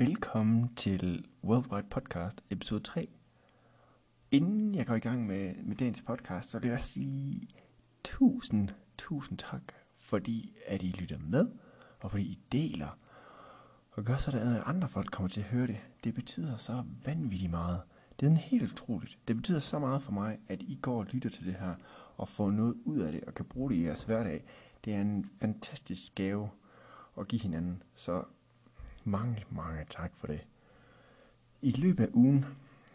Velkommen til Worldwide Podcast episode 3. Inden jeg går i gang med, med dagens podcast, så vil jeg sige tusind, tusind tak, fordi at I lytter med, og fordi I deler, og gør sådan, at andre folk kommer til at høre det. Det betyder så vanvittigt meget. Det er helt utroligt. Det betyder så meget for mig, at I går og lytter til det her, og får noget ud af det, og kan bruge det i jeres hverdag. Det er en fantastisk gave at give hinanden. Så mange, mange tak for det. I løbet af ugen,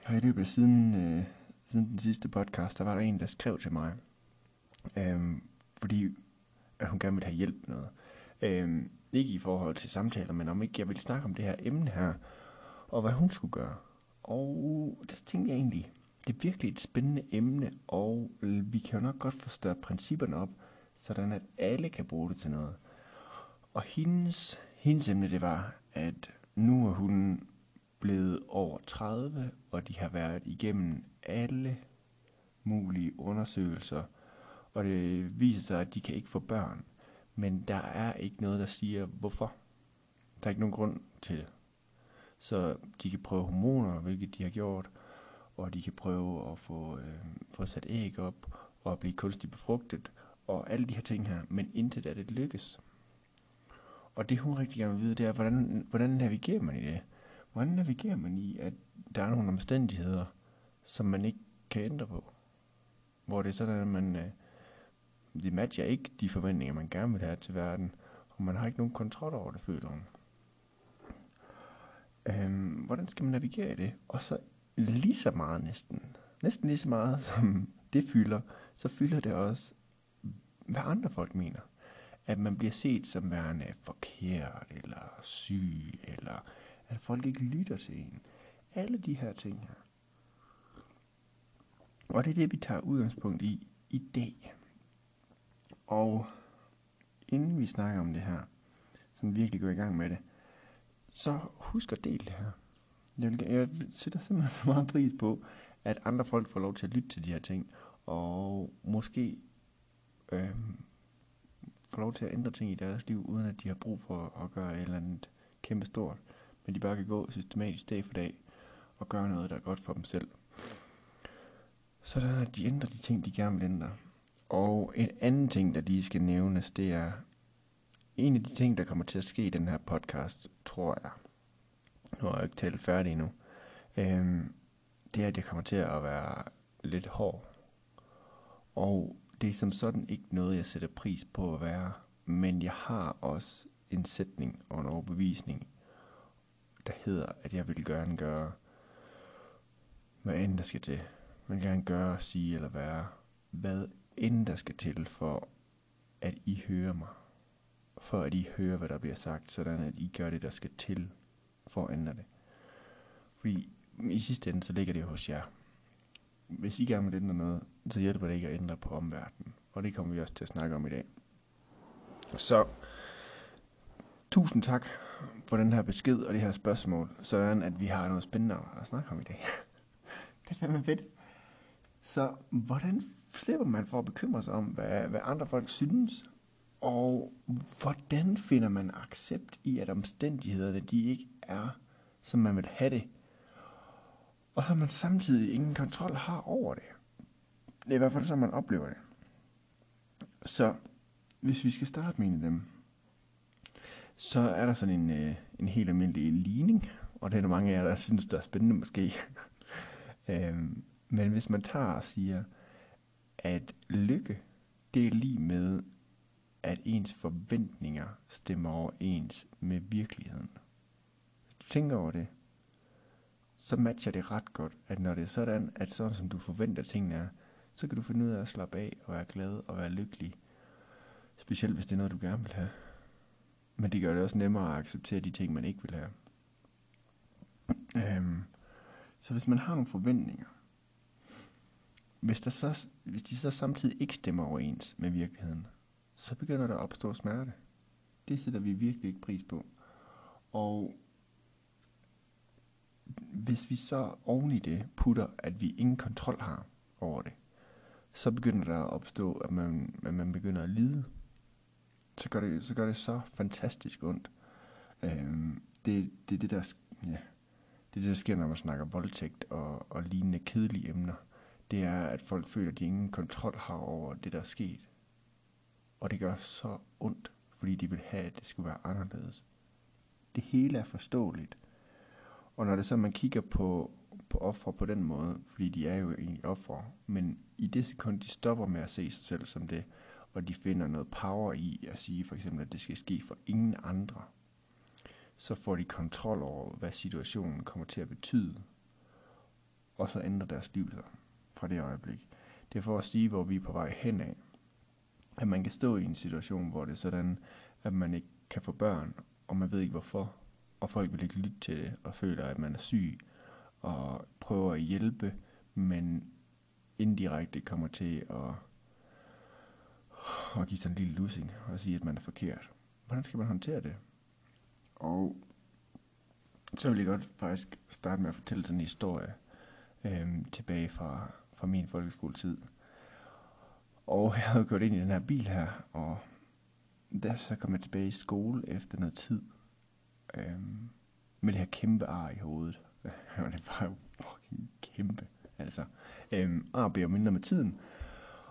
og i løbet af siden, øh, siden den sidste podcast, der var der en, der skrev til mig, øh, fordi at hun gerne ville have hjælp med noget. Øh, ikke i forhold til samtaler, men om ikke jeg ville snakke om det her emne her, og hvad hun skulle gøre. Og der tænkte jeg egentlig, det er virkelig et spændende emne, og vi kan jo nok godt forstørre principperne op, sådan at alle kan bruge det til noget. Og hendes, hendes emne, det var, at nu er hun blevet over 30, og de har været igennem alle mulige undersøgelser, og det viser sig, at de kan ikke få børn. Men der er ikke noget, der siger, hvorfor. Der er ikke nogen grund til det. Så de kan prøve hormoner, hvilket de har gjort, og de kan prøve at få, øh, få sat æg op, og blive kunstigt befrugtet, og alle de her ting her, men intet af det lykkes. Og det hun rigtig gerne vil vide, det er, hvordan, hvordan navigerer man i det? Hvordan navigerer man i, at der er nogle omstændigheder, som man ikke kan ændre på? Hvor det er sådan, at man, øh, det matcher ikke de forventninger, man gerne vil have til verden, og man har ikke nogen kontrol over det, føler hun. Øhm, hvordan skal man navigere i det? Og så lige så meget næsten, næsten lige så meget som det fylder, så fylder det også, hvad andre folk mener. At man bliver set som værende forkert, eller syg, eller at folk ikke lytter til en. Alle de her ting her. Og det er det, vi tager udgangspunkt i i dag. Og inden vi snakker om det her, som virkelig går i gang med det, så husk at dele det her. Jeg, vil, jeg sætter simpelthen så meget pris på, at andre folk får lov til at lytte til de her ting, og måske øh, får lov til at ændre ting i deres liv, uden at de har brug for at gøre et eller andet kæmpe stort, men de bare kan gå systematisk dag for dag og gøre noget, der er godt for dem selv. Sådan at de ændrer de ting, de gerne vil ændre. Og en anden ting, der lige skal nævnes, det er en af de ting, der kommer til at ske i den her podcast, tror jeg. Nu har jeg ikke talt færdig endnu. Øhm, det er, at jeg kommer til at være lidt hård. Og det er som sådan ikke noget, jeg sætter pris på at være. Men jeg har også en sætning og en overbevisning, der hedder, at jeg vil gerne gøre, hvad end der skal til. Jeg vil gerne gøre, sige eller være, hvad end der skal til for, at I hører mig. For at I hører, hvad der bliver sagt, sådan at I gør det, der skal til for at ændre det. Fordi i sidste ende, så ligger det hos jer. Hvis I gerne vil ændre noget, så hjælper det ikke at ændre på omverdenen. Og det kommer vi også til at snakke om i dag. Så tusind tak for den her besked og det her spørgsmål, sådan at vi har noget spændende at snakke om i dag. det er fandme fedt. Så hvordan slipper man for at bekymre sig om, hvad, hvad andre folk synes? Og hvordan finder man accept i, at omstændighederne de ikke er, som man vil have det? Og så man samtidig ingen kontrol har over det. Det er i hvert fald så, man oplever det. Så hvis vi skal starte med en af dem, så er der sådan en, øh, en helt almindelig ligning, og det er der mange af jer, der synes, der er spændende måske. øhm, men hvis man tager og siger, at lykke, det er lige med, at ens forventninger stemmer overens med virkeligheden. Hvis du tænker over det, så matcher det ret godt, at når det er sådan, at sådan som du forventer tingene er, så kan du finde ud af at slappe af og være glad og være lykkelig. Specielt hvis det er noget, du gerne vil have. Men det gør det også nemmere at acceptere de ting, man ikke vil have. Øhm, så hvis man har nogle forventninger, hvis, der så, hvis de så samtidig ikke stemmer overens med virkeligheden, så begynder der at opstå smerte. Det sætter vi virkelig ikke pris på. Og hvis vi så oven i det putter, at vi ingen kontrol har over det, så begynder der at opstå, at man, at man begynder at lide. Så gør det så, gør det så fantastisk ondt. Øhm, det, det er det, der ja, det der sker, når man snakker voldtægt og, og lignende kedelige emner, det er, at folk føler, at de ingen kontrol har over det, der er sket. Og det gør så ondt, fordi de vil have, at det skulle være anderledes. Det hele er forståeligt. Og når det så man kigger på, på ofre på den måde, fordi de er jo egentlig ofre, men i det sekund, de stopper med at se sig selv som det, og de finder noget power i at sige for eksempel, at det skal ske for ingen andre, så får de kontrol over, hvad situationen kommer til at betyde. Og så ændrer deres liv sig fra det øjeblik. Det er for at sige, hvor vi er på vej hen af. At man kan stå i en situation, hvor det er sådan, at man ikke kan få børn, og man ved ikke hvorfor. Og folk vil ikke lytte til det, og føler, at man er syg, og prøver at hjælpe, men indirekte kommer til at, at give sådan en lille lussing og sige, at man er forkert. Hvordan skal man håndtere det? Og så vil jeg godt faktisk starte med at fortælle sådan en historie øhm, tilbage fra, fra min folkeskoletid. Og jeg havde kørt ind i den her bil her, og da så kom jeg tilbage i skole efter noget tid, øh, med det her kæmpe ar i hovedet. Og det var jo fucking kæmpe, altså. øh, ar bliver mindre med tiden.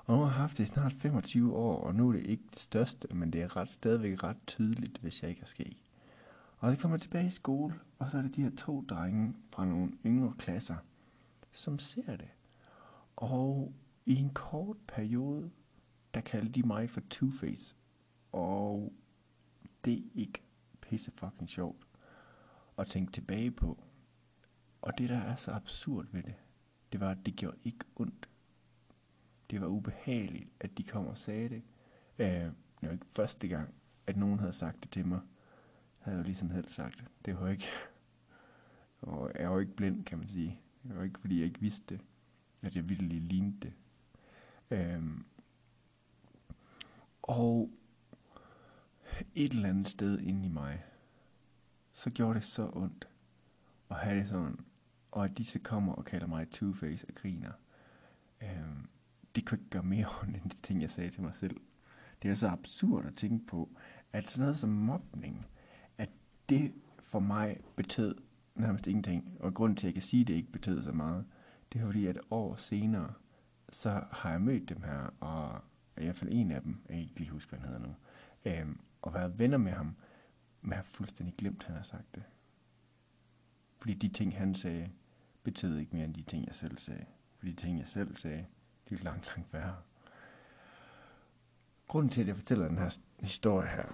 Og nu har jeg haft det i snart 25 år, og nu er det ikke det største, men det er ret, stadigvæk ret tydeligt, hvis jeg ikke har sket. Og så kommer jeg tilbage i skole, og så er det de her to drenge fra nogle yngre klasser, som ser det. Og i en kort periode, der kaldte de mig for Two-Face. Og det er ikke pisse fucking sjovt at tænke tilbage på. Og det, der er så absurd ved det, det var, at det gjorde ikke ondt. Det var ubehageligt, at de kom og sagde det. Øh, det var ikke første gang, at nogen havde sagt det til mig havde jeg jo ligesom selv sagt. Det var ikke... Og jeg var jo ikke blind, kan man sige. Det var ikke, fordi jeg ikke vidste det. At jeg virkelig lignede det. Øhm, og et eller andet sted inde i mig, så gjorde det så ondt at have det sådan, og at de så kommer og kalder mig Two-Face og griner. Øhm, det kunne ikke gøre mere ondt end de ting, jeg sagde til mig selv. Det er så absurd at tænke på, at sådan noget som mobning, at det for mig betød nærmest ingenting. Og grunden til, at jeg kan sige, at det ikke betød så meget, det er fordi, at år senere, så har jeg mødt dem her, og i hvert fald en af dem, jeg ikke lige huske, hvad han hedder nu, øhm, og været venner med ham, men har fuldstændig glemt, at han har sagt det. Fordi de ting, han sagde, betød ikke mere end de ting, jeg selv sagde. Fordi de ting, jeg selv sagde, de er langt, langt værre. Grunden til, at jeg fortæller den her historie her,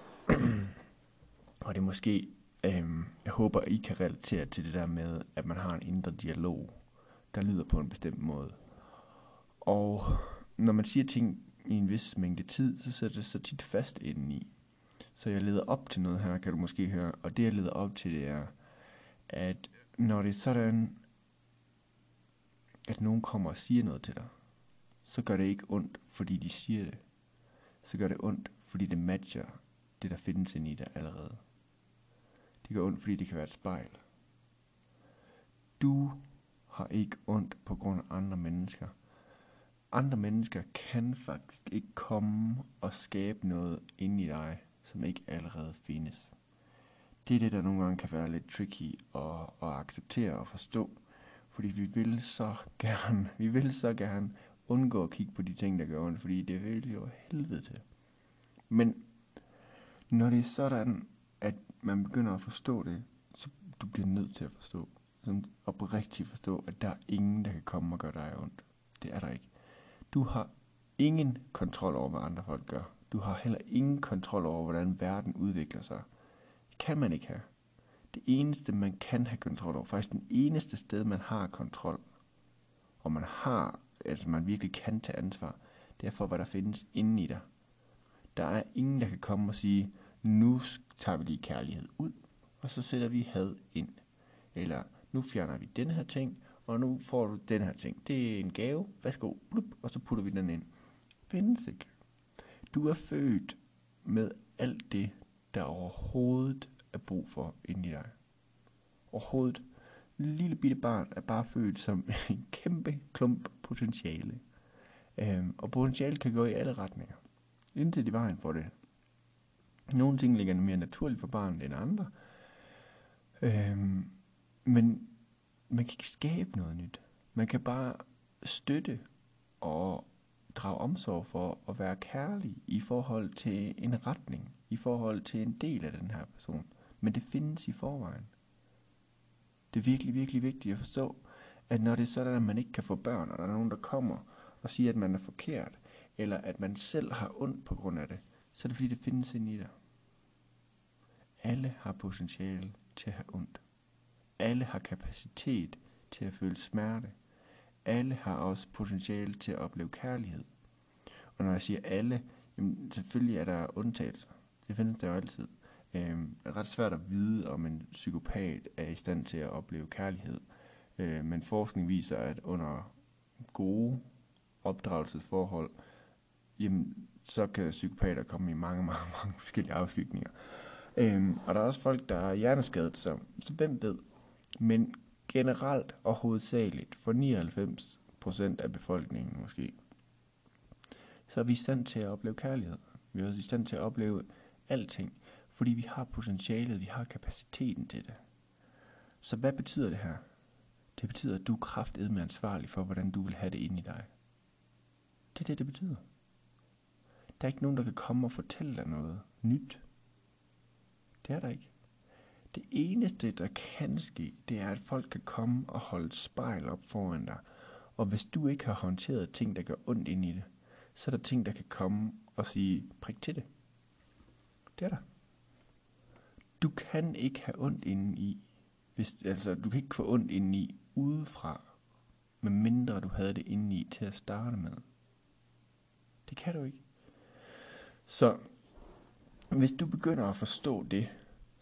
og det er måske Øhm, jeg håber, I kan relatere til det der med, at man har en indre dialog, der lyder på en bestemt måde. Og når man siger ting i en vis mængde tid, så sætter det sig tit fast indeni. Så jeg leder op til noget her, kan du måske høre. Og det jeg leder op til, det er, at når det er sådan, at nogen kommer og siger noget til dig, så gør det ikke ondt, fordi de siger det. Så gør det ondt, fordi det matcher det, der findes inde i dig allerede. Det gør ondt, fordi det kan være et spejl. Du har ikke ondt på grund af andre mennesker. Andre mennesker kan faktisk ikke komme og skabe noget ind i dig, som ikke allerede findes. Det er det, der nogle gange kan være lidt tricky at, at acceptere og forstå. Fordi vi vil så gerne, vi vil så gerne undgå at kigge på de ting, der gør ondt, fordi det vil jo helvede til. Men når det er sådan, at man begynder at forstå det, så du bliver nødt til at forstå. Sådan oprigtigt forstå, at der er ingen, der kan komme og gøre dig ondt. Det er der ikke. Du har ingen kontrol over, hvad andre folk gør. Du har heller ingen kontrol over, hvordan verden udvikler sig. Det kan man ikke have. Det eneste, man kan have kontrol over, faktisk den eneste sted, man har kontrol, og man har, altså man virkelig kan tage ansvar, det er for, hvad der findes inde i dig. Der er ingen, der kan komme og sige, nu tager vi lige kærlighed ud, og så sætter vi had ind. Eller nu fjerner vi den her ting, og nu får du den her ting. Det er en gave, værsgo, blup, og så putter vi den ind. Findes ikke. Du er født med alt det, der overhovedet er brug for inde i dig. Overhovedet. Lille bitte barn er bare født som en kæmpe klump potentiale. Øhm, og potentiale kan gå i alle retninger. Indtil i vejen for det. Nogle ting ligger mere naturligt for barnet end andre. Øhm, Men man kan ikke skabe noget nyt. Man kan bare støtte og drage omsorg for at være kærlig i forhold til en retning, i forhold til en del af den her person. Men det findes i forvejen. Det er virkelig, virkelig vigtigt at forstå, at når det er sådan, at man ikke kan få børn, og der er nogen, der kommer og siger, at man er forkert, eller at man selv har ondt på grund af det, så er det fordi, det findes ind i dig. Alle har potentiale til at have ondt. Alle har kapacitet til at føle smerte. Alle har også potentiale til at opleve kærlighed. Og når jeg siger alle, jamen selvfølgelig er der undtagelser. Det findes der jo altid. Øhm, det er ret svært at vide, om en psykopat er i stand til at opleve kærlighed. Øh, men forskning viser, at under gode opdragelsesforhold, jamen, så kan psykopater komme i mange, mange, mange forskellige afskygninger. Øhm, og der er også folk, der er hjerneskadet, så, så hvem ved. Men generelt og hovedsageligt, for 99 procent af befolkningen måske, så er vi i stand til at opleve kærlighed. Vi er også i stand til at opleve alting, fordi vi har potentialet, vi har kapaciteten til det. Så hvad betyder det her? Det betyder, at du er kraftedme ansvarlig for, hvordan du vil have det ind i dig. Det er det, det betyder. Der er ikke nogen, der kan komme og fortælle dig noget nyt. Det er der ikke. Det eneste, der kan ske, det er, at folk kan komme og holde et spejl op foran dig. Og hvis du ikke har håndteret ting, der gør ondt ind i det, så er der ting, der kan komme og sige, prik til det. Det er der. Du kan ikke have ondt inden i, hvis, altså du kan ikke få ondt inden i udefra, medmindre du havde det indeni i til at starte med. Det kan du ikke. Så hvis du begynder at forstå det,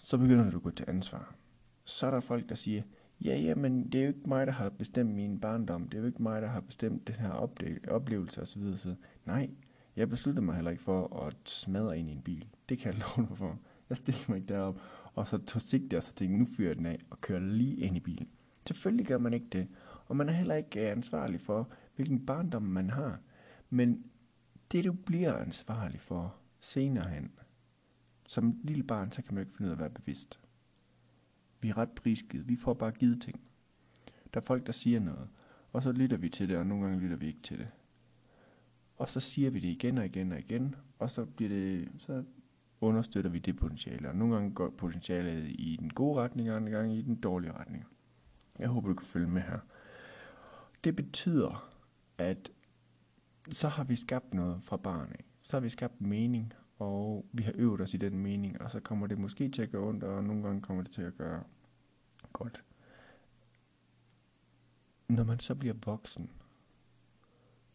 så begynder du at gå til ansvar. Så er der folk, der siger, ja, ja, men det er jo ikke mig, der har bestemt min barndom. Det er jo ikke mig, der har bestemt den her oplevelse osv. Så nej, jeg besluttede mig heller ikke for at smadre ind i en bil. Det kan jeg love dig for. Jeg stillede mig ikke derop, og så tog sigte, og så tænkte, nu fyrer den af og kører lige ind i bilen. Selvfølgelig gør man ikke det, og man er heller ikke øh, ansvarlig for, hvilken barndom man har. Men det du bliver ansvarlig for senere hen, som lille barn, så kan man ikke finde ud af at være bevidst. Vi er ret prisgivet. Vi får bare givet ting. Der er folk, der siger noget, og så lytter vi til det, og nogle gange lytter vi ikke til det. Og så siger vi det igen og igen og igen, og så, bliver det, så understøtter vi det potentiale. Og nogle gange går potentialet i den gode retning, og andre gange i den dårlige retning. Jeg håber, du kan følge med her. Det betyder, at så har vi skabt noget fra barn af. Så har vi skabt mening, og vi har øvet os i den mening, og så kommer det måske til at gøre ondt, og nogle gange kommer det til at gøre godt. Når man så bliver voksen,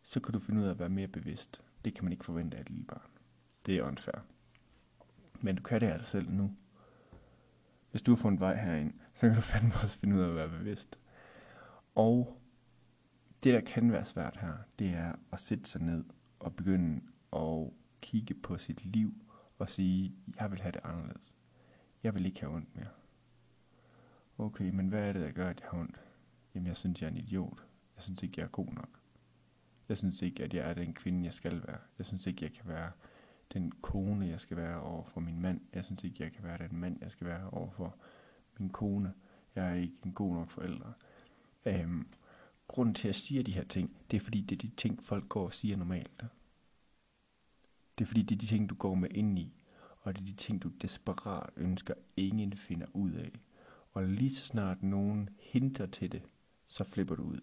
så kan du finde ud af at være mere bevidst. Det kan man ikke forvente af et lille barn. Det er unfair. Men du kan det altså selv nu. Hvis du har fundet vej herind, så kan du fandme også finde ud af at være bevidst. Og det, der kan være svært her, det er at sætte sig ned og begynde at kigge på sit liv og sige, jeg vil have det anderledes. Jeg vil ikke have ondt mere. Okay, men hvad er det, der gør, at jeg har ondt? Jamen, jeg synes, jeg er en idiot. Jeg synes ikke, jeg er god nok. Jeg synes ikke, at jeg er den kvinde, jeg skal være. Jeg synes ikke, jeg kan være den kone, jeg skal være over for min mand. Jeg synes ikke, jeg kan være den mand, jeg skal være over for min kone. Jeg er ikke en god nok forælder. Øhm, grunden til, at jeg siger de her ting, det er fordi, det er de ting, folk går og siger normalt. Det er fordi, det er de ting, du går med ind i. Og det er de ting, du desperat ønsker, ingen finder ud af. Og lige så snart nogen hinter til det, så flipper du ud.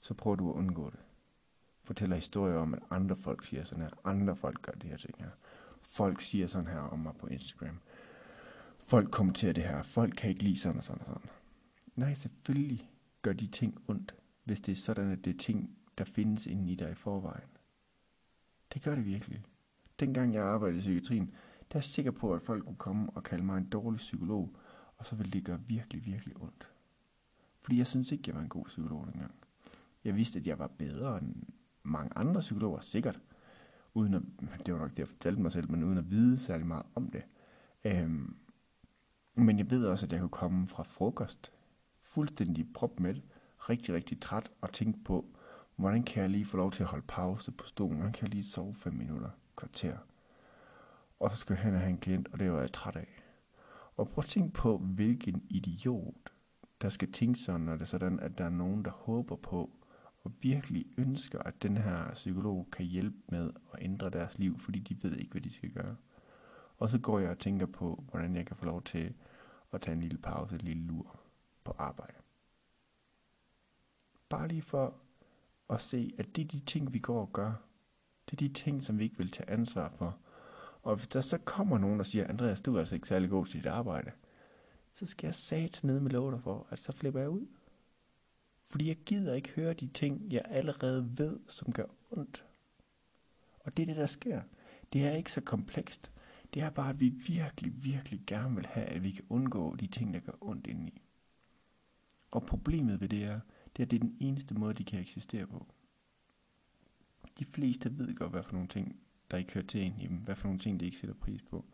Så prøver du at undgå det. Fortæller historier om, at andre folk siger sådan her. Andre folk gør det her ting her. Folk siger sådan her om mig på Instagram. Folk kommenterer det her. Folk kan ikke lide sådan og sådan og sådan. Nej, selvfølgelig gør de ting ondt, hvis det er sådan, at det er ting, der findes inde i dig i forvejen. Det gør det virkelig. Dengang jeg arbejdede i psykiatrien, der er jeg sikker på, at folk kunne komme og kalde mig en dårlig psykolog, og så ville det gøre virkelig, virkelig ondt. Fordi jeg synes ikke, jeg var en god psykolog dengang. Jeg vidste, at jeg var bedre end mange andre psykologer, sikkert. Uden at, det var nok det, jeg fortalte mig selv, men uden at vide særlig meget om det. Øhm, men jeg ved også, at jeg kunne komme fra frokost, fuldstændig prop med rigtig, rigtig træt, og tænke på, hvordan kan jeg lige få lov til at holde pause på stolen? Hvordan kan jeg lige sove 5 minutter, kvarter? Og så skal jeg hen og have en klient, og det var jeg træt af. Og prøv at tænke på, hvilken idiot, der skal tænke sådan, når det er sådan, at der er nogen, der håber på, og virkelig ønsker, at den her psykolog kan hjælpe med at ændre deres liv, fordi de ved ikke, hvad de skal gøre. Og så går jeg og tænker på, hvordan jeg kan få lov til at tage en lille pause, en lille lur på arbejde. Bare lige for og se, at det er de ting, vi går og gør. Det er de ting, som vi ikke vil tage ansvar for. Og hvis der så kommer nogen og siger, Andreas, du er altså ikke særlig god til dit arbejde, så skal jeg sat ned med låter for, at så flipper jeg ud. Fordi jeg gider ikke høre de ting, jeg allerede ved, som gør ondt. Og det er det, der sker. Det er ikke så komplekst. Det er bare, at vi virkelig, virkelig gerne vil have, at vi kan undgå de ting, der gør ondt indeni. Og problemet ved det er, det er, det er den eneste måde, de kan eksistere på. De fleste ved godt, hvad for nogle ting, der ikke hører til ind i dem, hvad for nogle ting, de ikke sætter pris på.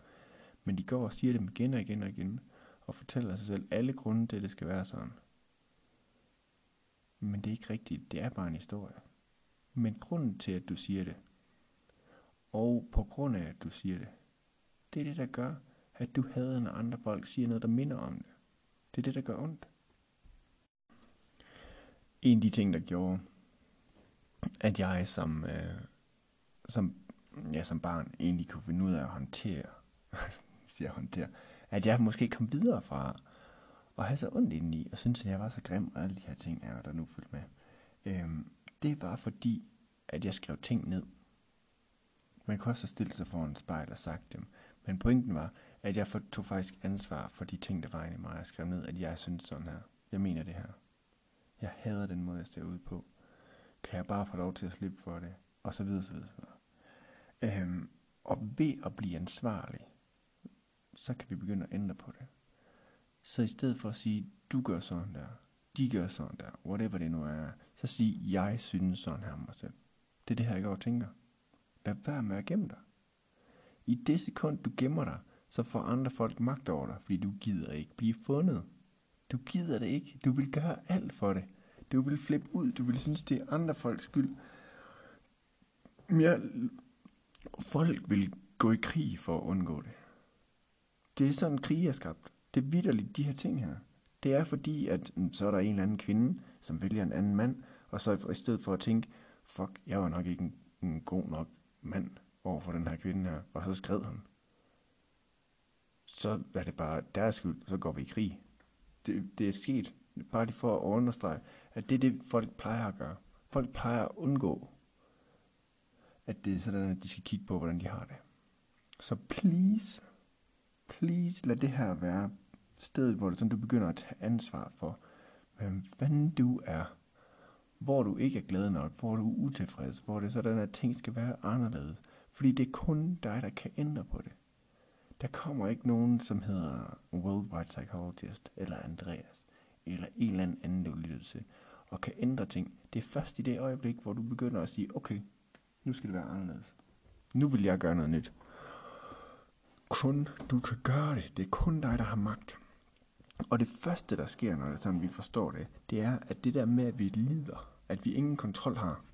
Men de går og siger dem igen og igen og igen, og fortæller sig selv alle grunde til, at det skal være sådan. Men det er ikke rigtigt, det er bare en historie. Men grunden til, at du siger det, og på grund af, at du siger det, det er det, der gør, at du hader, når andre folk siger noget, der minder om det. Det er det, der gør ondt. En af de ting, der gjorde, at jeg som, øh, som, ja, som barn egentlig kunne finde ud af at håndtere, siger håndtere, at jeg måske kom videre fra at have så ondt indeni, og synes, at jeg var så grim, og alle de her ting er der nu fuldt med. Øhm, det var fordi, at jeg skrev ting ned. Man kunne også have stillet sig foran et spejl og sagt dem. Men pointen var, at jeg tog faktisk ansvar for de ting, der var inde i mig. Jeg skrev ned, at jeg synes sådan her. Jeg mener det her. Jeg hader den måde, jeg ser ud på. Kan jeg bare få lov til at slippe for det? Og så videre, så videre, så videre. Øhm, og ved at blive ansvarlig, så kan vi begynde at ændre på det. Så i stedet for at sige, du gør sådan der, de gør sådan der, whatever det nu er, så sig, jeg synes sådan her om mig selv. Det er det her, jeg går og tænker. Lad være med at gemme dig. I det sekund, du gemmer dig, så får andre folk magt over dig, fordi du gider ikke blive fundet. Du gider det ikke. Du vil gøre alt for det. Du vil flippe ud. Du vil synes, det er andre folks skyld. Mere folk vil gå i krig for at undgå det. Det er sådan, krig er skabt. Det er vidderligt, de her ting her. Det er fordi, at mm, så er der en eller anden kvinde, som vælger en anden mand, og så i stedet for at tænke, fuck, jeg var nok ikke en, en god nok mand over for den her kvinde her, og så skred han. Så er det bare deres skyld, så går vi i krig. Det, det er sket, bare lige for at understrege, at det er det, folk plejer at gøre. Folk plejer at undgå, at det er sådan, at de skal kigge på, hvordan de har det. Så please, please lad det her være stedet, hvor det, sådan, du begynder at tage ansvar for, hvem du er, hvor du ikke er glad nok, hvor du er utilfreds, hvor det er sådan, at ting skal være anderledes. Fordi det er kun dig, der kan ændre på det. Der kommer ikke nogen, som hedder Worldwide Psychologist, eller Andreas, eller en eller anden, du lytter til, og kan ændre ting. Det er først i det øjeblik, hvor du begynder at sige, okay, nu skal det være anderledes. Nu vil jeg gøre noget nyt. Kun du kan gøre det. Det er kun dig, der har magt. Og det første, der sker, når det er sådan, vi forstår det, det er, at det der med, at vi lider, at vi ingen kontrol har,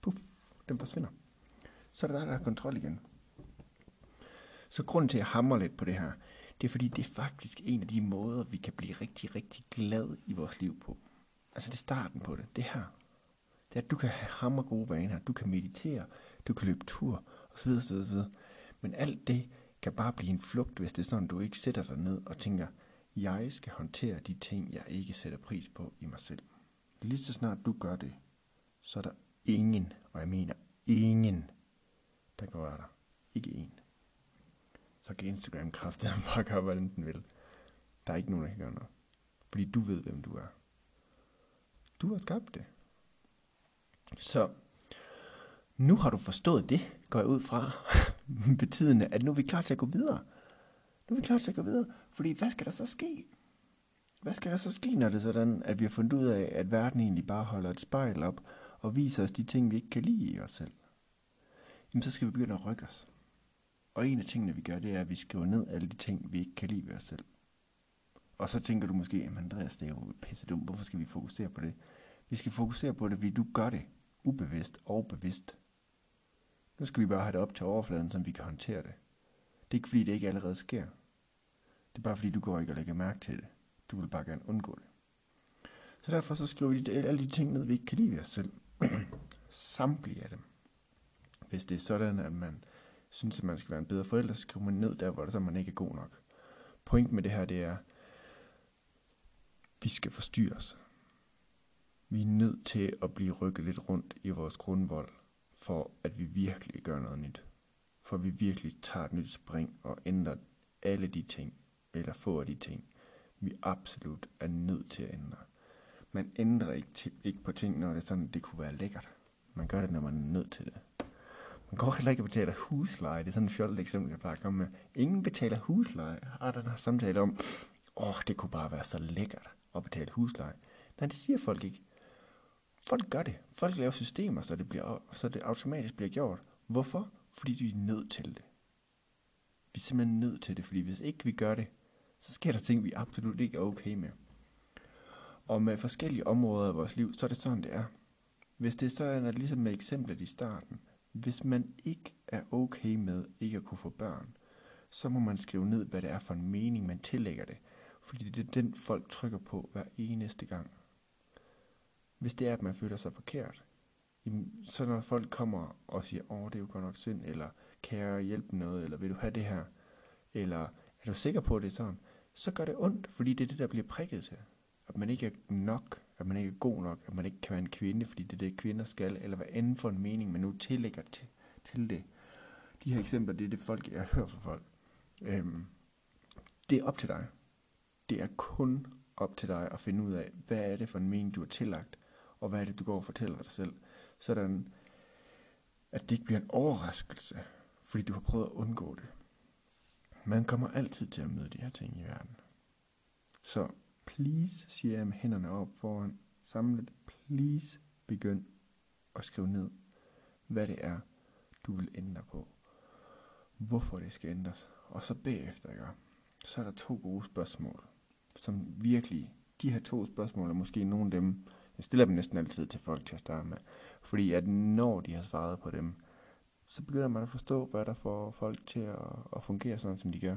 puff, den forsvinder. Så er det der, der har kontrol igen. Så grunden til, at jeg hammer lidt på det her, det er fordi, det er faktisk en af de måder, vi kan blive rigtig, rigtig glad i vores liv på. Altså det er starten på det. Det her. Det er, at du kan have hammer gode vaner. Du kan meditere. Du kan løbe tur. Og så videre, så videre, så videre. Men alt det kan bare blive en flugt, hvis det er sådan, du ikke sætter dig ned og tænker, jeg skal håndtere de ting, jeg ikke sætter pris på i mig selv. Lige så snart du gør det, så er der ingen, og jeg mener ingen, der kan røre dig. Ikke en. Så kan Instagram kraftigt bare gøre, hvad den vil. Der er ikke nogen, der kan gøre noget. Fordi du ved, hvem du er. Du har skabt det. Så nu har du forstået det, går jeg ud fra, betydende, at nu er vi klar til at gå videre. Nu er vi klar til at gå videre, fordi hvad skal der så ske? Hvad skal der så ske, når det er sådan, at vi har fundet ud af, at verden egentlig bare holder et spejl op og viser os de ting, vi ikke kan lide i os selv? Jamen, så skal vi begynde at rykke os. Og en af tingene, vi gør, det er, at vi skriver ned alle de ting, vi ikke kan lide ved os selv. Og så tænker du måske, at Andreas, det er jo pisse dumt. Hvorfor skal vi fokusere på det? Vi skal fokusere på det, fordi du gør det. Ubevidst og bevidst. Nu skal vi bare have det op til overfladen, så vi kan håndtere det. Det er ikke fordi, det ikke allerede sker. Det er bare fordi, du går ikke og lægger mærke til det. Du vil bare gerne undgå det. Så derfor så skriver vi alle de ting ned, vi ikke kan lide ved os selv. Samtlige af dem. Hvis det er sådan, at man synes, at man skal være en bedre forælder, så skriver man ned der, hvor det så man ikke er god nok. Pointen med det her, det er, vi skal forstyrres. Vi er nødt til at blive rykket lidt rundt i vores grundvold, for at vi virkelig gør noget nyt. For at vi virkelig tager et nyt spring og ændrer alle de ting, eller få af de ting, vi absolut er nødt til at ændre. Man ændrer ikke, til, ikke på ting, når det er sådan, det kunne være lækkert. Man gør det, når man er nødt til det. Man går heller ikke og betaler husleje. Det er sådan et fjollet eksempel, jeg plejer at komme med. Ingen betaler husleje. Har der samtale om, åh, oh, det kunne bare være så lækkert og betale husleje. Nej, det siger folk ikke. Folk gør det. Folk laver systemer, så det, bliver, så det automatisk bliver gjort. Hvorfor? Fordi de er nødt til det. Vi er simpelthen nødt til det, fordi hvis ikke vi gør det, så sker der ting, vi absolut ikke er okay med. Og med forskellige områder af vores liv, så er det sådan, det er. Hvis det er sådan, at ligesom med eksemplet i starten, hvis man ikke er okay med ikke at kunne få børn, så må man skrive ned, hvad det er for en mening, man tillægger det. Fordi det er den, folk trykker på hver eneste gang. Hvis det er, at man føler sig forkert, så når folk kommer og siger, åh, det er jo godt nok synd, eller kan jeg hjælpe noget, eller vil du have det her, eller er du sikker på, at det er sådan, så gør det ondt, fordi det er det, der bliver prikket til. At man ikke er nok, at man ikke er god nok, at man ikke kan være en kvinde, fordi det er det, kvinder skal, eller hvad anden for en mening, man nu tillægger til, til det. De her eksempler, det er det folk, jeg hører fra folk. Øhm, det er op til dig. Det er kun op til dig at finde ud af, hvad er det for en mening, du har tillagt, og hvad er det, du går og fortæller dig selv. Sådan, at det ikke bliver en overraskelse, fordi du har prøvet at undgå det. Man kommer altid til at møde de her ting i verden. Så please, siger jeg med hænderne op foran samlet, please begynd at skrive ned, hvad det er, du vil ændre på. Hvorfor det skal ændres. Og så bagefter, ikke? så er der to gode spørgsmål, som virkelig, de her to spørgsmål er måske nogle af dem, jeg stiller dem næsten altid til folk til at starte med. Fordi at når de har svaret på dem, så begynder man at forstå, hvad der får folk til at, at fungere sådan, som de gør.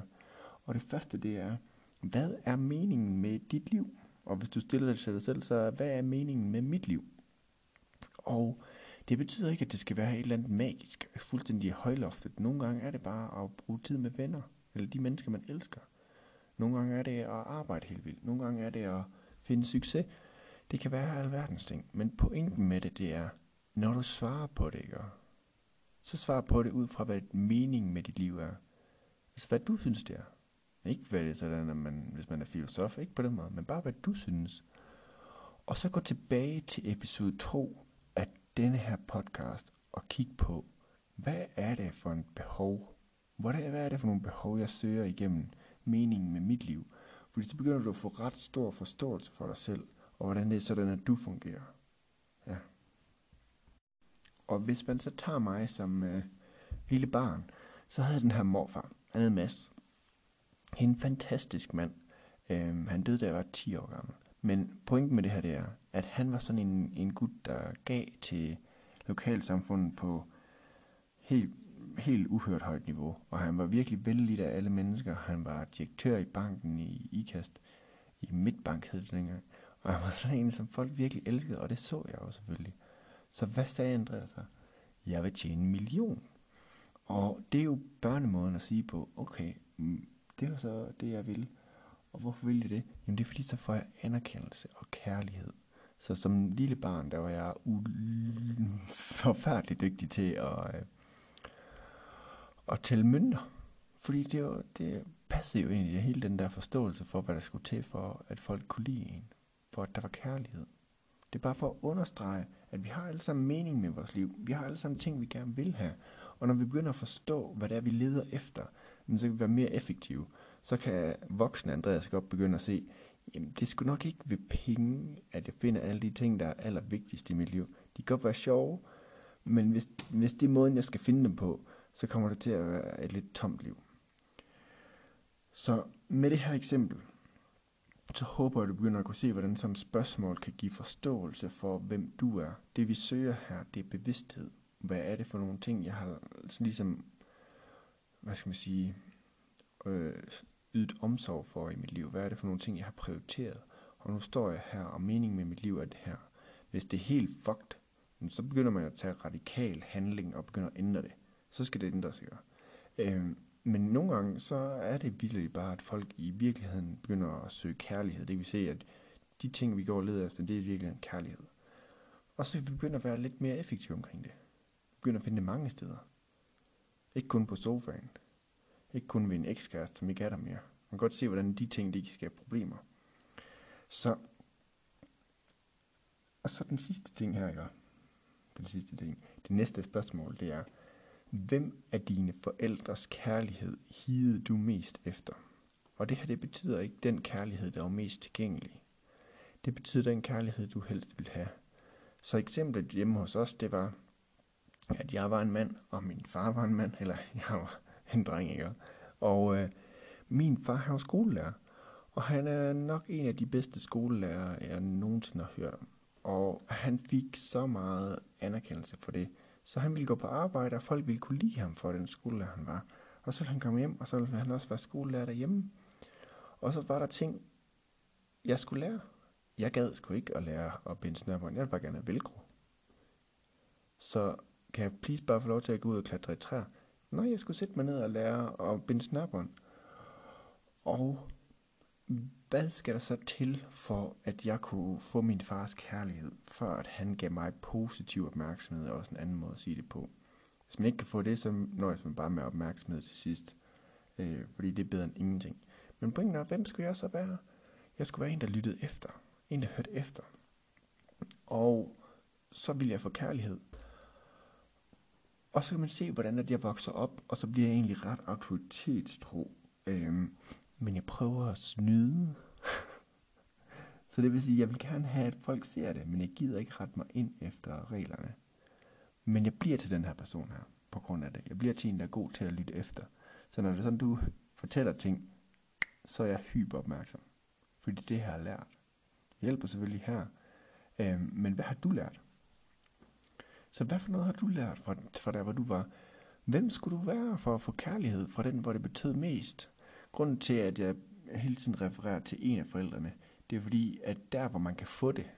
Og det første, det er, hvad er meningen med dit liv? Og hvis du stiller det til dig selv, så hvad er meningen med mit liv? Og det betyder ikke, at det skal være et eller andet magisk, fuldstændig højloftet. Nogle gange er det bare at bruge tid med venner, eller de mennesker, man elsker. Nogle gange er det at arbejde helt vildt. Nogle gange er det at finde succes. Det kan være alverdens ting. Men pointen med det, det er, når du svarer på det, ikke? så svar på det ud fra, hvad meningen med dit liv er. Altså, hvad du synes, det er. Ikke hvad det er sådan, at man, hvis man er filosof, ikke på den måde, men bare hvad du synes. Og så gå tilbage til episode 2 af denne her podcast og kig på, hvad er det for en behov? Hvad er det for nogle behov, jeg søger igennem meningen med mit liv? Fordi så begynder du at få ret stor forståelse for dig selv, og hvordan det er sådan, at du fungerer. Ja. Og hvis man så tager mig som øh, lille barn, så havde den her morfar, han hed Mads. En fantastisk mand. Øh, han døde, da jeg var 10 år gammel. Men pointen med det her, det er, at han var sådan en, en gut, der gav til lokalsamfundet på helt, helt uhørt højt niveau. Og han var virkelig vellidt af alle mennesker. Han var direktør i banken i IKAST, i Midtbank hed det dengang. Og han var sådan en, som folk virkelig elskede, og det så jeg også selvfølgelig. Så hvad sagde Andreas så? Jeg vil tjene en million. Og det er jo børnemåden at sige på, okay, mm, det er så det, jeg vil. Og hvorfor vil jeg det? Jamen det er fordi, så får jeg anerkendelse og kærlighed. Så som lille barn, der var jeg forfærdeligt dygtig til at, øh, at tælle mønter. Fordi det, var, det passede jo ind i hele den der forståelse for, hvad der skulle til for, at folk kunne lide en. For at der var kærlighed. Det er bare for at understrege, at vi har alle sammen mening med vores liv. Vi har alle sammen ting, vi gerne vil have. Og når vi begynder at forstå, hvad det er, vi leder efter, så kan vi være mere effektive. Så kan voksne Andreas godt begynde at se, jamen det skulle nok ikke ved penge, at jeg finder alle de ting, der er allervigtigst i mit liv. De kan godt være sjove, men hvis, hvis det er måden, jeg skal finde dem på, så kommer det til at være et lidt tomt liv. Så med det her eksempel, så håber jeg, at du begynder at kunne se, hvordan sådan et spørgsmål kan give forståelse for, hvem du er. Det vi søger her, det er bevidsthed. Hvad er det for nogle ting, jeg har ligesom, hvad skal man sige, øh, ydet omsorg for i mit liv? Hvad er det for nogle ting, jeg har prioriteret? Og nu står jeg her, og meningen med mit liv er det her. Hvis det er helt fucked, så begynder man at tage radikal handling og begynder at ændre det. Så skal det ændres, ikke? Øhm, men nogle gange, så er det virkelig bare, at folk i virkeligheden begynder at søge kærlighed. Det vil sige, at de ting, vi går og leder efter, det er virkelig en kærlighed. Og så vi begynder at være lidt mere effektive omkring det. Vi begynder at finde det mange steder. Ikke kun på sofaen. Ikke kun ved en ekskæreste, som ikke er der mere. Man kan godt se, hvordan de ting, de kan skabe problemer. Så, og så den sidste ting her, ikke? Den sidste ting. Det næste spørgsmål, det er, hvem af dine forældres kærlighed higede du mest efter? Og det her, det betyder ikke den kærlighed, der var mest tilgængelig. Det betyder den kærlighed, du helst vil have. Så eksemplet hjemme hos os, det var, at jeg var en mand, og min far var en mand, eller jeg var en dreng, ikke? Og øh, min far, han var skolelærer, og han er nok en af de bedste skolelærer, jeg nogensinde har hørt om. Og han fik så meget anerkendelse for det. Så han ville gå på arbejde, og folk ville kunne lide ham for den skolelærer, han var. Og så ville han komme hjem, og så ville han også være skolelærer derhjemme. Og så var der ting, jeg skulle lære. Jeg gad sgu ikke at lære at binde snørbånd. Jeg ville bare gerne have velcro. Så kan jeg please bare få lov til at gå ud og klatre i træer? Nej, jeg skulle sætte mig ned og lære at binde snørbånd. Og hvad skal der så til for, at jeg kunne få min fars kærlighed, før at han gav mig positiv opmærksomhed, og også en anden måde at sige det på. Hvis man ikke kan få det, så nøjes man bare med opmærksomhed til sidst, øh, fordi det er bedre end ingenting. Men pointen er, hvem skulle jeg så være? Jeg skulle være en, der lyttede efter. En, der hørte efter. Og så ville jeg få kærlighed. Og så kan man se, hvordan at jeg vokser op, og så bliver jeg egentlig ret autoritetstro. Øhm, men jeg prøver at snyde. så det vil sige, at jeg vil gerne have, at folk ser det, men jeg gider ikke rette mig ind efter reglerne. Men jeg bliver til den her person her, på grund af det. Jeg bliver til en, der er god til at lytte efter. Så når det er sådan, du fortæller ting, så er jeg hyper opmærksom. Fordi det har lært. Det hjælper selvfølgelig her. Øhm, men hvad har du lært? Så hvad for noget har du lært fra, fra der, hvor du var? Hvem skulle du være for at få kærlighed fra den, hvor det betød mest? Grunden til, at jeg hele tiden refererer til en af forældrene, det er fordi, at der, hvor man kan få det,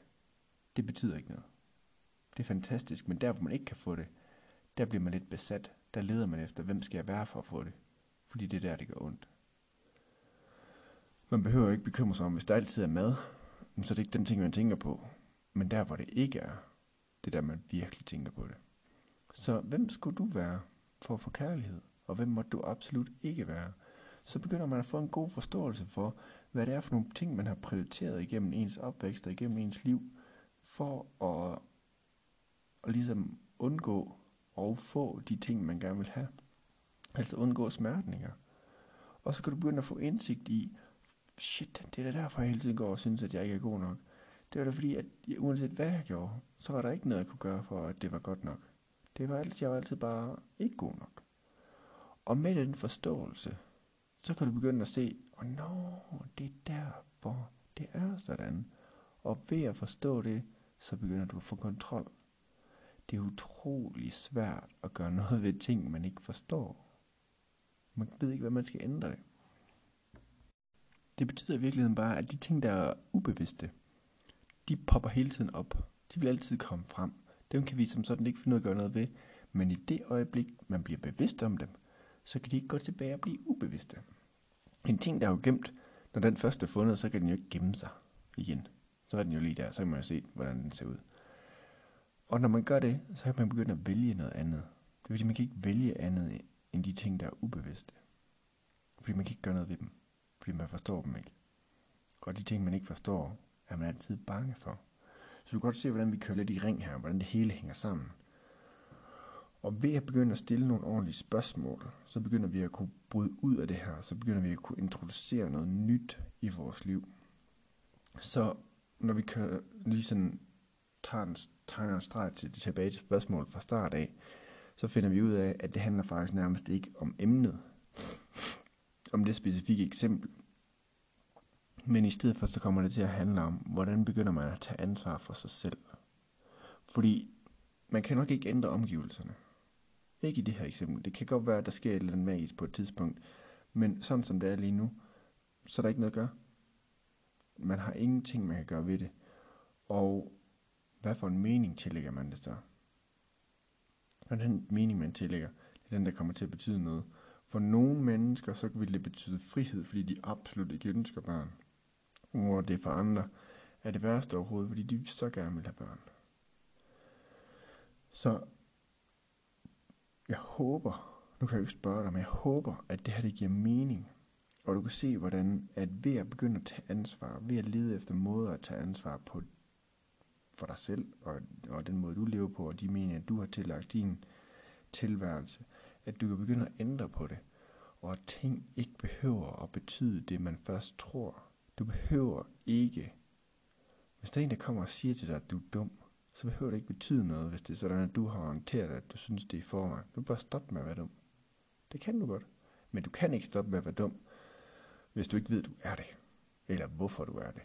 det betyder ikke noget. Det er fantastisk, men der, hvor man ikke kan få det, der bliver man lidt besat. Der leder man efter, hvem skal jeg være for at få det? Fordi det er der, det gør ondt. Man behøver ikke bekymre sig om, hvis der altid er mad, så er det ikke den ting, man tænker på. Men der, hvor det ikke er, det er der, man virkelig tænker på det. Så hvem skulle du være for at få kærlighed? Og hvem må du absolut ikke være? Så begynder man at få en god forståelse for, hvad det er for nogle ting, man har prioriteret igennem ens opvækst og igennem ens liv, for at, at ligesom undgå og få de ting, man gerne vil have. Altså undgå smertninger. Og så kan du begynde at få indsigt i, shit, det er da derfor, jeg hele tiden går og synes, at jeg ikke er god nok. Det var da fordi, at uanset hvad jeg gjorde, så var der ikke noget, jeg kunne gøre for, at det var godt nok. Det var altid, jeg var altid bare ikke god nok. Og med den forståelse, så kan du begynde at se, og oh, no, det er derfor, det er sådan. Og ved at forstå det, så begynder du at få kontrol. Det er utrolig svært at gøre noget ved ting, man ikke forstår. Man ved ikke, hvad man skal ændre det. Det betyder i virkeligheden bare, at de ting, der er ubevidste, de popper hele tiden op. De vil altid komme frem. Dem kan vi som sådan ikke finde ud af at gøre noget ved. Men i det øjeblik, man bliver bevidst om dem, så kan de ikke gå tilbage og blive ubevidste. En ting, der er jo gemt, når den første er fundet, så kan den jo ikke gemme sig igen. Så er den jo lige der, så kan man jo se, hvordan den ser ud. Og når man gør det, så kan man begynde at vælge noget andet. Det vil sige, man kan ikke vælge andet end de ting, der er ubevidste. Fordi man kan ikke gøre noget ved dem. Fordi man forstår dem ikke. Og de ting, man ikke forstår, er man altid bange for. Så du kan godt se, hvordan vi kører lidt i ring her, hvordan det hele hænger sammen. Og ved at begynde at stille nogle ordentlige spørgsmål, så begynder vi at kunne bryde ud af det her, så begynder vi at kunne introducere noget nyt i vores liv. Så når vi kører, lige sådan tager en, tager en streg til, tilbage til spørgsmålet fra start af, så finder vi ud af, at det handler faktisk nærmest ikke om emnet, om det specifikke eksempel, men i stedet for, så kommer det til at handle om, hvordan begynder man at tage ansvar for sig selv. Fordi man kan nok ikke ændre omgivelserne. Ikke i det her eksempel. Det kan godt være, at der sker et eller andet magisk på et tidspunkt. Men sådan som det er lige nu, så er der ikke noget at gøre. Man har ingenting, man kan gøre ved det. Og hvad for en mening tillægger man det så? Og den mening, man tillægger, det er den, der kommer til at betyde noget. For nogle mennesker, så vil det betyde frihed, fordi de absolut ikke ønsker børn. Hvor det for andre er det værste overhovedet, fordi de så gerne vil have børn. Så jeg håber, nu kan jeg jo ikke spørge dig, men jeg håber, at det her det giver mening. Og du kan se, hvordan at ved at begynde at tage ansvar, ved at lede efter måder at tage ansvar på for dig selv, og, og den måde, du lever på, og de meninger, du har tillagt din tilværelse, at du kan begynde at ændre på det, og at ting ikke behøver at betyde det, man først tror. Du behøver ikke, hvis der er en, der kommer og siger til dig, at du er dum, så behøver det ikke betyde noget, hvis det er sådan, at du har håndteret at du synes, det er i forvejen. Du bare stoppe med at være dum. Det kan du godt. Men du kan ikke stoppe med at være dum, hvis du ikke ved, at du er det. Eller hvorfor du er det.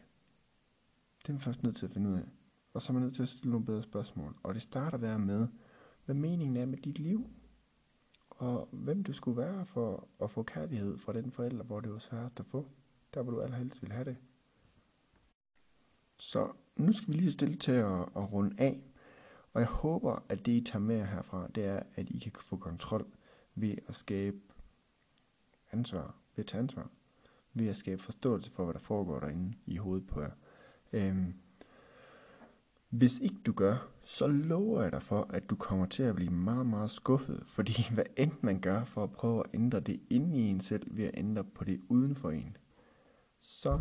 Det er man først nødt til at finde ud af. Og så er man nødt til at stille nogle bedre spørgsmål. Og det starter der med, hvad meningen er med dit liv. Og hvem du skulle være for at få kærlighed fra den forælder, hvor det var sværest at få. Der hvor du allerhelst vil have det. Så nu skal vi lige stille til at, at runde af. Og jeg håber, at det I tager med herfra, det er, at I kan få kontrol ved at skabe ansvar, ved at tage ansvar, ved at skabe forståelse for, hvad der foregår derinde i hovedet på jer. Øhm, hvis ikke du gør, så lover jeg dig for, at du kommer til at blive meget, meget skuffet, fordi hvad end man gør for at prøve at ændre det inde i en selv, ved at ændre på det uden for en, så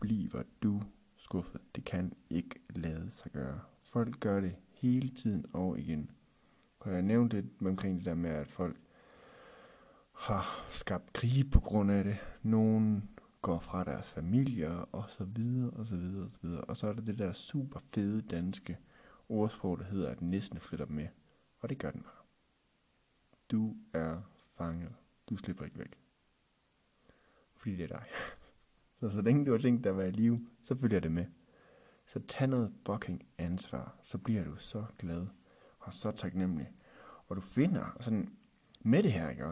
bliver du skuffet. Det kan ikke lade sig gøre. Folk gør det hele tiden og igen. Og jeg nævnte lidt omkring det der med, at folk har skabt krig på grund af det. Nogen går fra deres familier, og så videre, og så videre, og så videre. Og så er der det der super fede danske ordsprog, der hedder, at næsten flytter med. Og det gør den bare. Du er fanget. Du slipper ikke væk. Fordi det er dig. Så så længe du har tænkt dig at være i live, så følger det med. Så tag noget fucking ansvar, så bliver du så glad og så taknemmelig. Og du finder sådan, med det her, ikke?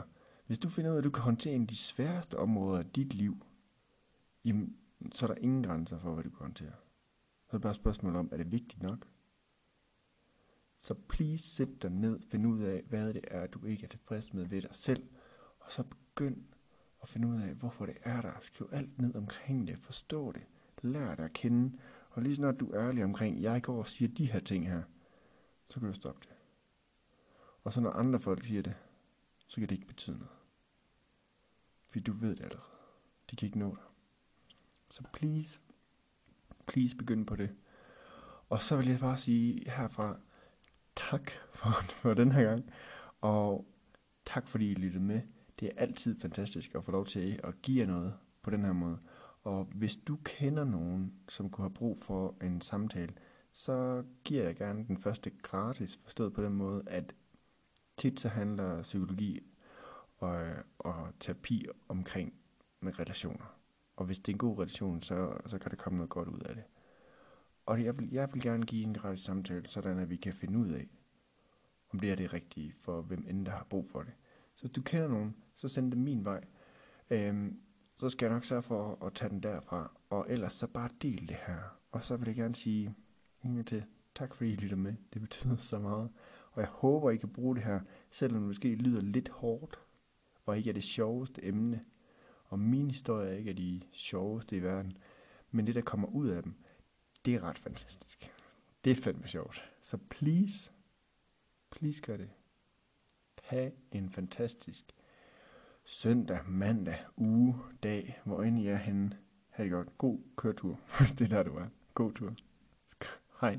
Hvis du finder ud af, at du kan håndtere en af de sværeste områder af dit liv, jamen, så er der ingen grænser for, hvad du kan håndtere. Så er det bare et spørgsmål om, er det vigtigt nok? Så please sæt dig ned, find ud af, hvad det er, du ikke er tilfreds med ved dig selv, og så begynd at finde ud af, hvorfor det er der. Skriv alt ned omkring det, forstå det, lær dig at kende, og lige snart du er ærlig omkring, jeg går og siger de her ting her, så kan du stoppe det. Og så når andre folk siger det, så kan det ikke betyde noget. Fordi du ved det allerede. De kan ikke nå dig. Så please, please begynd på det. Og så vil jeg bare sige herfra, tak for, for den her gang. Og tak fordi I lyttede med. Det er altid fantastisk at få lov til at give jer noget på den her måde. Og hvis du kender nogen, som kunne have brug for en samtale, så giver jeg gerne den første gratis, forstået på den måde, at tit så handler psykologi og, og terapi omkring med relationer. Og hvis det er en god relation, så, så kan der komme noget godt ud af det. Og jeg vil, jeg vil gerne give en gratis samtale, sådan at vi kan finde ud af, om det er det rigtige for hvem end der har brug for det. Så hvis du kender nogen, så send dem min vej. Øhm, så skal jeg nok sørge for at tage den derfra. Og ellers så bare del det her. Og så vil jeg gerne sige en til tak fordi I lytter med. Det betyder så meget. Og jeg håber, I kan bruge det her, selvom det måske lyder lidt hårdt, og ikke er det sjoveste emne. Og min historie er ikke er de sjoveste i verden. Men det, der kommer ud af dem, det er ret fantastisk. Det er fandme sjovt. Så please, please gør det. Ha' en fantastisk søndag, mandag, uge, dag, hvor end I er henne. Ha' det godt. God køretur, hvis det er der, du er. God tur. Hej.